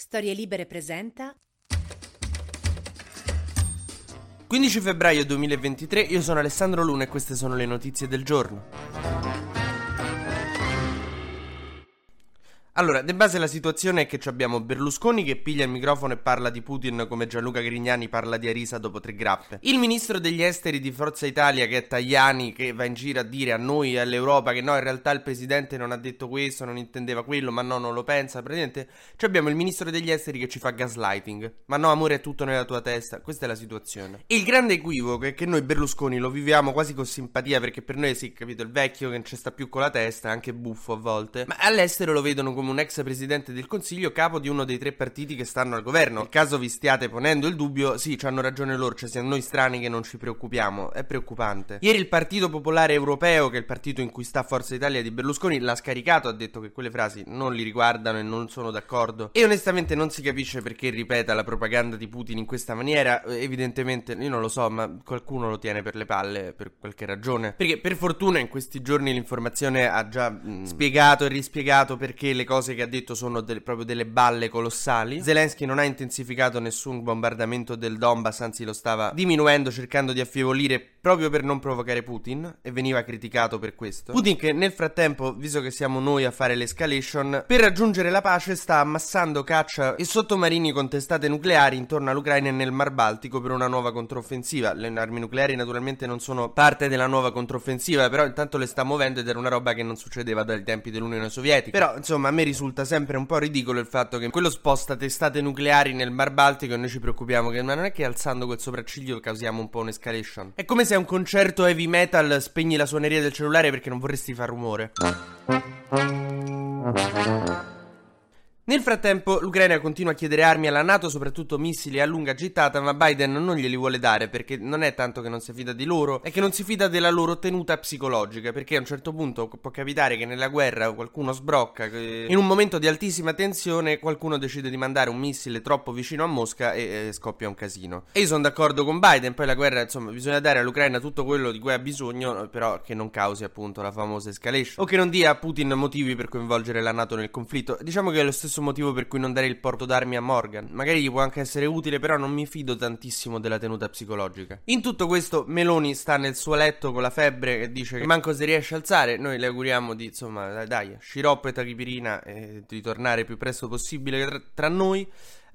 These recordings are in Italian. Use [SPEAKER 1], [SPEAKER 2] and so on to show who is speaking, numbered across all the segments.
[SPEAKER 1] Storie Libere presenta
[SPEAKER 2] 15 febbraio 2023, io sono Alessandro Luna e queste sono le notizie del giorno. Allora, de base la situazione è che abbiamo Berlusconi che piglia il microfono e parla di Putin come Gianluca Grignani parla di Arisa dopo tre grappe. Il ministro degli esteri di Forza Italia che è Tajani che va in giro a dire a noi e all'Europa che no, in realtà il presidente non ha detto questo, non intendeva quello, ma no, non lo pensa. Praticamente abbiamo il ministro degli esteri che ci fa gaslighting. Ma no, amore, è tutto nella tua testa. Questa è la situazione. Il grande equivoco è che noi Berlusconi lo viviamo quasi con simpatia perché per noi sì, capito, il vecchio che non ci sta più con la testa, anche buffo a volte, ma all'estero lo vedono come un ex presidente del consiglio, capo di uno dei tre partiti che stanno al governo. Nel caso vi stiate ponendo il dubbio, sì, ci hanno ragione loro, cioè siamo noi strani che non ci preoccupiamo. È preoccupante. Ieri il Partito Popolare Europeo, che è il partito in cui sta Forza Italia di Berlusconi, l'ha scaricato, ha detto che quelle frasi non li riguardano e non sono d'accordo. E onestamente non si capisce perché ripeta la propaganda di Putin in questa maniera. Evidentemente, io non lo so, ma qualcuno lo tiene per le palle per qualche ragione. Perché per fortuna in questi giorni l'informazione ha già mh, spiegato e rispiegato perché le cose che ha detto sono delle, proprio delle balle colossali. Zelensky non ha intensificato nessun bombardamento del Donbass, anzi lo stava diminuendo cercando di affievolire proprio per non provocare Putin e veniva criticato per questo. Putin che nel frattempo, visto che siamo noi a fare l'escalation, per raggiungere la pace sta ammassando caccia e sottomarini con testate nucleari intorno all'Ucraina e nel Mar Baltico per una nuova controffensiva. Le armi nucleari naturalmente non sono parte della nuova controffensiva, però intanto le sta muovendo ed era una roba che non succedeva dai tempi dell'Unione Sovietica. Però insomma me risulta sempre un po' ridicolo il fatto che quello sposta testate nucleari nel Mar Baltico e noi ci preoccupiamo che ma non è che alzando quel sopracciglio causiamo un po' un'escalation. È come se a un concerto heavy metal spegni la suoneria del cellulare perché non vorresti far rumore. Nel frattempo, l'Ucraina continua a chiedere armi alla NATO, soprattutto missili a lunga gittata, ma Biden non glieli vuole dare perché non è tanto che non si fida di loro, è che non si fida della loro tenuta psicologica. Perché a un certo punto può capitare che nella guerra qualcuno sbrocca, che in un momento di altissima tensione qualcuno decide di mandare un missile troppo vicino a Mosca e, e scoppia un casino. E io sono d'accordo con Biden, poi la guerra, insomma, bisogna dare all'Ucraina tutto quello di cui ha bisogno, però che non causi appunto la famosa escalation o che non dia a Putin motivi per coinvolgere la NATO nel conflitto. Diciamo che è lo stesso stesso motivo per cui non dare il porto d'armi a Morgan. Magari gli può anche essere utile, però non mi fido tantissimo della tenuta psicologica. In tutto questo, Meloni sta nel suo letto con la febbre e dice che manco si riesce a alzare. Noi le auguriamo di, insomma, dai, dai sciroppo e tachipirina e di tornare più presto possibile tra, tra noi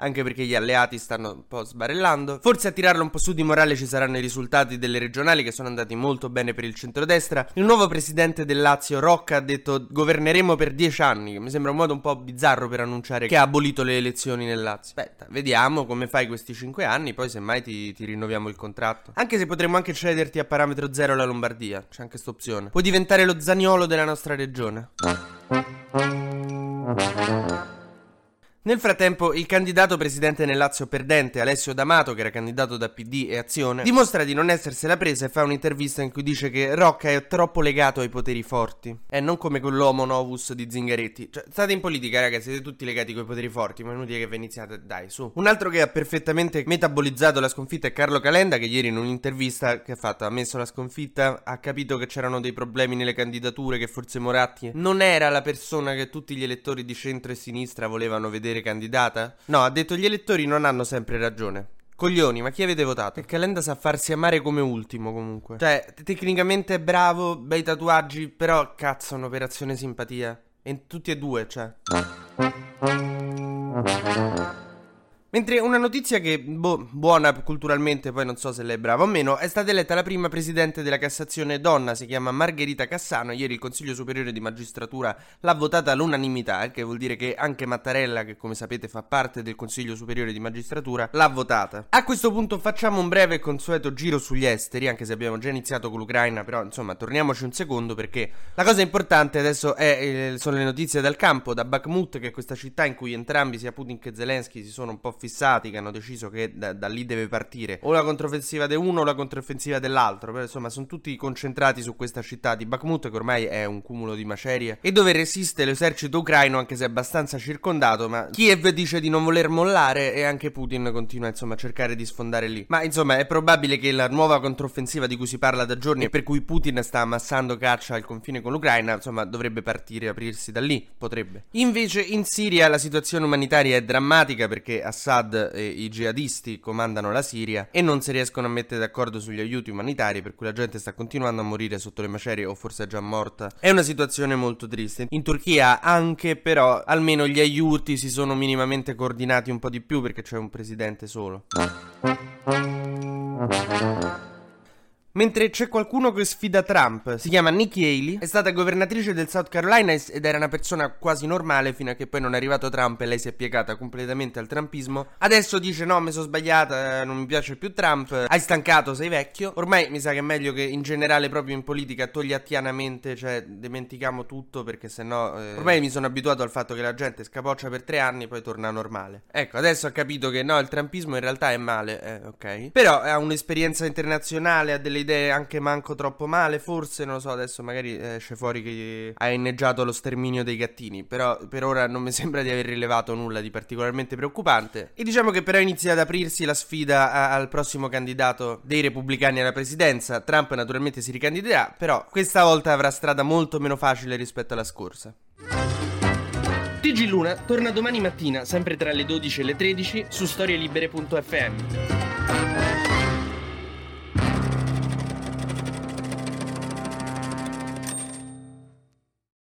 [SPEAKER 2] anche perché gli alleati stanno un po' sbarellando. Forse a tirarlo un po' su di morale ci saranno i risultati delle regionali che sono andati molto bene per il centrodestra. Il nuovo presidente del Lazio, Rocca, ha detto governeremo per dieci anni, che mi sembra un modo un po' bizzarro per annunciare che ha abolito le elezioni nel Lazio. Aspetta, vediamo come fai questi cinque anni, poi semmai ti, ti rinnoviamo il contratto. Anche se potremmo anche cederti a parametro zero la Lombardia, c'è anche questa opzione. Puoi diventare lo zagnolo della nostra regione. Nel frattempo, il candidato presidente nel Lazio perdente, Alessio D'Amato, che era candidato da PD e Azione, dimostra di non essersela presa e fa un'intervista in cui dice che Rocca è troppo legato ai poteri forti. E non come quell'uomo novus di Zingaretti. Cioè, state in politica, ragazzi, siete tutti legati coi poteri forti, ma è inutile che vi iniziate, dai, su. Un altro che ha perfettamente metabolizzato la sconfitta è Carlo Calenda, che ieri in un'intervista che ha fatto ha messo la sconfitta, ha capito che c'erano dei problemi nelle candidature, che forse Moratti non era la persona che tutti gli elettori di centro e sinistra volevano vedere vedere candidata? No, ha detto gli elettori non hanno sempre ragione. Coglioni, ma chi avete votato? E Calenda sa farsi amare come ultimo comunque. Cioè, tecnicamente è bravo, bei tatuaggi, però cazzo, un'operazione simpatia. E tutti e due, cioè. Mentre una notizia che, boh, buona culturalmente, poi non so se lei è brava o meno, è stata eletta la prima presidente della Cassazione donna, si chiama Margherita Cassano. Ieri il Consiglio Superiore di Magistratura l'ha votata all'unanimità, il che vuol dire che anche Mattarella, che come sapete fa parte del Consiglio Superiore di Magistratura, l'ha votata. A questo punto facciamo un breve e consueto giro sugli esteri, anche se abbiamo già iniziato con l'Ucraina, però insomma torniamoci un secondo perché la cosa importante adesso è, eh, sono le notizie dal campo, da Bakhmut, che è questa città in cui entrambi, sia Putin che Zelensky, si sono un po' fissati, che hanno deciso che da, da lì deve partire o la controffensiva di uno o la controffensiva dell'altro, però insomma sono tutti concentrati su questa città di Bakhmut che ormai è un cumulo di macerie e dove resiste l'esercito ucraino anche se abbastanza circondato, ma Kiev dice di non voler mollare e anche Putin continua insomma a cercare di sfondare lì. Ma insomma è probabile che la nuova controffensiva di cui si parla da giorni e per cui Putin sta ammassando caccia al confine con l'Ucraina, insomma dovrebbe partire, aprirsi da lì, potrebbe. Invece in Siria la situazione umanitaria è drammatica perché Assad e i jihadisti comandano la Siria e non si riescono a mettere d'accordo sugli aiuti umanitari per cui la gente sta continuando a morire sotto le macerie o forse è già morta. È una situazione molto triste. In Turchia anche però almeno gli aiuti si sono minimamente coordinati un po' di più perché c'è un presidente solo. Mentre c'è qualcuno che sfida Trump, si chiama Nikki Haley, è stata governatrice del South Carolina ed era una persona quasi normale fino a che poi non è arrivato Trump e lei si è piegata completamente al trumpismo. Adesso dice no, mi sono sbagliata, eh, non mi piace più Trump, hai stancato, sei vecchio. Ormai mi sa che è meglio che in generale proprio in politica togliattianamente, cioè dimentichiamo tutto perché sennò... Eh, ormai mi sono abituato al fatto che la gente scapoccia per tre anni e poi torna normale. Ecco, adesso ho capito che no, il trumpismo in realtà è male, eh, ok. Però ha un'esperienza internazionale, ha delle idee anche manco troppo male, forse, non lo so, adesso magari esce fuori che ha inneggiato lo sterminio dei gattini, però per ora non mi sembra di aver rilevato nulla di particolarmente preoccupante. E diciamo che però inizia ad aprirsi la sfida a- al prossimo candidato dei repubblicani alla presidenza. Trump naturalmente si ricandiderà, però questa volta avrà strada molto meno facile rispetto alla scorsa. TG Luna torna domani mattina, sempre tra le 12 e le 13, su storielibere.fm.